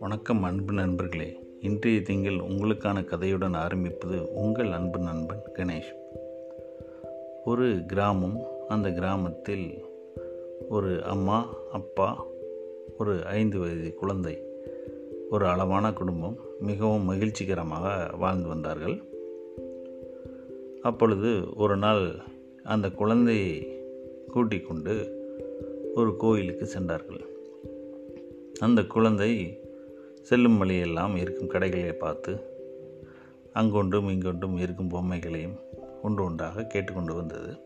வணக்கம் அன்பு நண்பர்களே. இன்றைய திங்கள் உங்களுக்கான கதையுடன் ஆரம்பிப்பது உங்கள் அன்பு நண்பன் கணேஷ். ஒரு கிராமம் அந்த கிராமத்தில் ஒரு அம்மா அப்பா ஒரு ஐந்து வயது குழந்தை ஒரு அளவான குடும்பம் மிகவும் மகிழ்ச்சிகரமாக வாழ்ந்து வந்தார்கள். அப்பொழுது ஒரு நாள் அந்த குழந்தையை கூட்டிக் கொண்டு ஒரு கோயிலுக்கு சென்றார்கள். அந்த குழந்தை செல்லும் வழியெல்லாம் இருக்கும் கடைகளை பார்த்து அங்கொன்றும் இங்கொன்றும் இருக்கும் பொம்மைகளையும் ஒன்று ஒன்றாக கேட்டுக்கொண்டு வந்தது.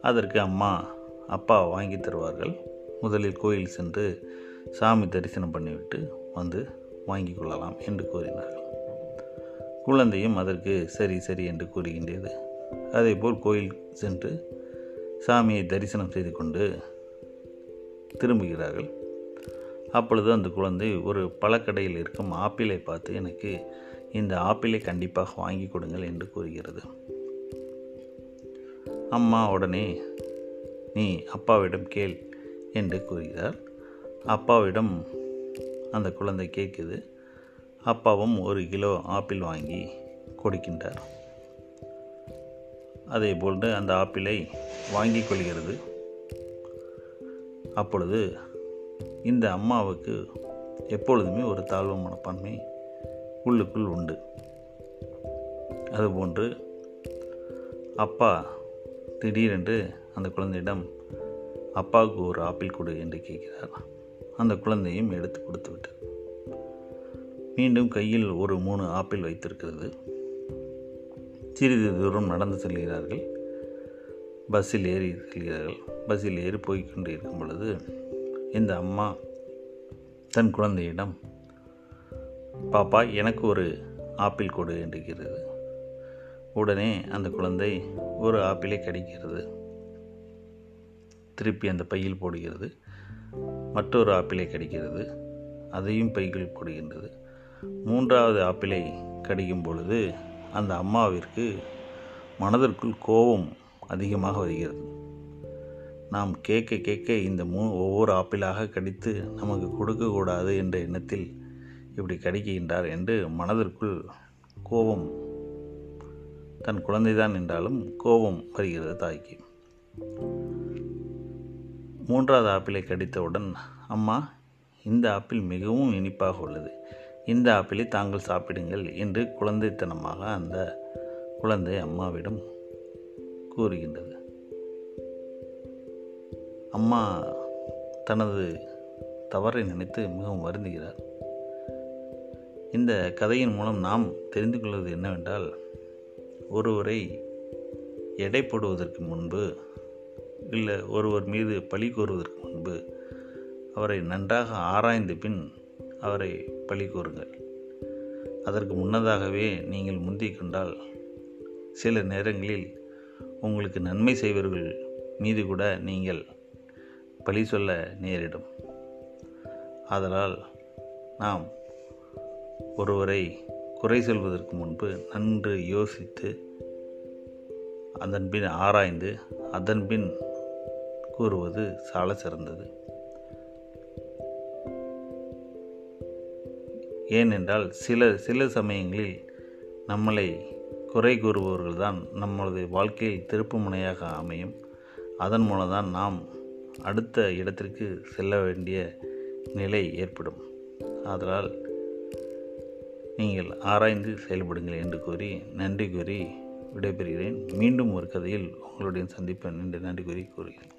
அதற்கு அம்மா அப்பா வாங்கி தருவார்கள். முதலில் கோயில் சென்று சாமி தரிசனம் பண்ணிவிட்டு வந்து வாங்கி கொள்ளலாம் என்று கூறினார்கள். குழந்தையும் அதற்கு சரி சரி என்று கூறுகின்றது. அதேபோல் கோயில் சென்று சாமியை தரிசனம் செய்து கொண்டு திரும்புகிறார்கள். அப்பொழுது அந்த குழந்தை ஒரு பழக்கடையில் இருக்கும் ஆப்பிளை பார்த்து எனக்கு இந்த ஆப்பிளை கண்டிப்பாக வாங்கி கொடுங்கள் என்று கூறுகிறது. அம்மா உடனே நீ அப்பாவிடம் கேள் என்று கூறுகிறார். அப்பாவிடம் அந்த குழந்தை கேட்குது. அப்பாவும் ஒரு கிலோ ஆப்பிள் வாங்கி கொடுக்கின்றார். அதே போன்று அந்த ஆப்பிளை வாங்கி கொள்கிறது. அப்பொழுது இந்த அம்மாவுக்கு எப்பொழுதுமே ஒரு தாழ்வு மனப்பான்மை உள்ளுக்குள் உண்டு. அதுபோன்று அப்பா திடீரென்று அந்த குழந்தையிடம் அப்பாவுக்கு ஒரு ஆப்பிள் கொடு என்று கேட்கிறார். அந்த குழந்தையும் எடுத்து கொடுத்து விட்டார் மீண்டும் கையில் ஒரு மூணு ஆப்பிள் வைத்திருக்கிறது. சிறிது தூரம் நடந்து செல்கிறார்கள். பஸ்ஸில் ஏறி செல்கிறார்கள். பஸ்ஸில் ஏறி போய்கொண்டு இருக்கும் பொழுது இந்த அம்மா தன் குழந்தையிடம் பாப்பா எனக்கு ஒரு ஆப்பிள் கொடு என்றுகிறது. உடனே அந்த குழந்தை ஒரு ஆப்பிளை கடிக்கிறது. திருப்பி அந்த பையில் போடுகிறது. மற்றொரு ஆப்பிளை கடிக்கிறது. அதையும் பைகள் போடுகின்றது. மூன்றாவது ஆப்பிளை கடிக்கும் பொழுது அந்த அம்மாவிற்கு மனதிற்குள் கோபம் அதிகமாக வருகிறது. நாம் கேட்க கேட்க இந்த மூ ஒவ்வொரு ஆப்பிளாக கடித்து நமக்கு கொடுக்கக்கூடாது என்ற எண்ணத்தில் இப்படி கடிக்கின்றார் என்று மனதிற்குள் கோபம் தன் குழந்தைதான் என்றாலும் கோபம் வருகிறது தாய்க்கு. மூன்றாவது ஆப்பிளை கடித்தவுடன் அம்மா இந்த ஆப்பிள் மிகவும் இனிப்பாக உள்ளது. இந்த ஆப்பிளை தாங்கள் சாப்பிடுங்கள் என்று குழந்தைத்தனமாக அந்த குழந்தை அம்மாவிடம் கூறுகின்றது. அம்மா தனது தவறை நினைத்து மிகவும் வருந்துகிறார். இந்த கதையின் மூலம் நாம் தெரிந்து கொள்வது என்னவென்றால் ஒருவரை எடை போடுவதற்கு முன்பு இல்லை ஒருவர் மீது பழி கூறுவதற்கு முன்பு அவரை நன்றாக ஆராய்ந்த பின் அவரை பழி கூறுங்கள் அதற்கு முன்னதாகவே நீங்கள் முந்திக் கொண்டால் சில நேரங்களில் உங்களுக்கு நன்மை செய்வர்கள் மீது கூட நீங்கள் பழி சொல்ல நேரிடும். ஆதலால் நாம் ஒருவரை குறை சொல்வதற்கு முன்பு நன்று யோசித்து அதன்பின் ஆராய்ந்து அதன்பின் கூறுவது சால சிறந்தது. ஏனென்றால் சில சில சமயங்களில் நம்மளை குறை கூறுபவர்கள் தான் நம்மளது வாழ்க்கையில் திருப்பு முனையாக அமையும். அதன் மூலம் தான் நாம் அடுத்த இடத்திற்கு செல்ல வேண்டிய நிலை ஏற்படும். அதனால் நீங்கள் ஆராய்ந்து செயல்படுங்கள் என்று கூறி நன்றி கூறி விடைபெறுகிறேன். மீண்டும் ஒரு கதையில் உங்களுடைய சந்திப்பேன் என்று நன்றி கூறி கூறுகிறேன்.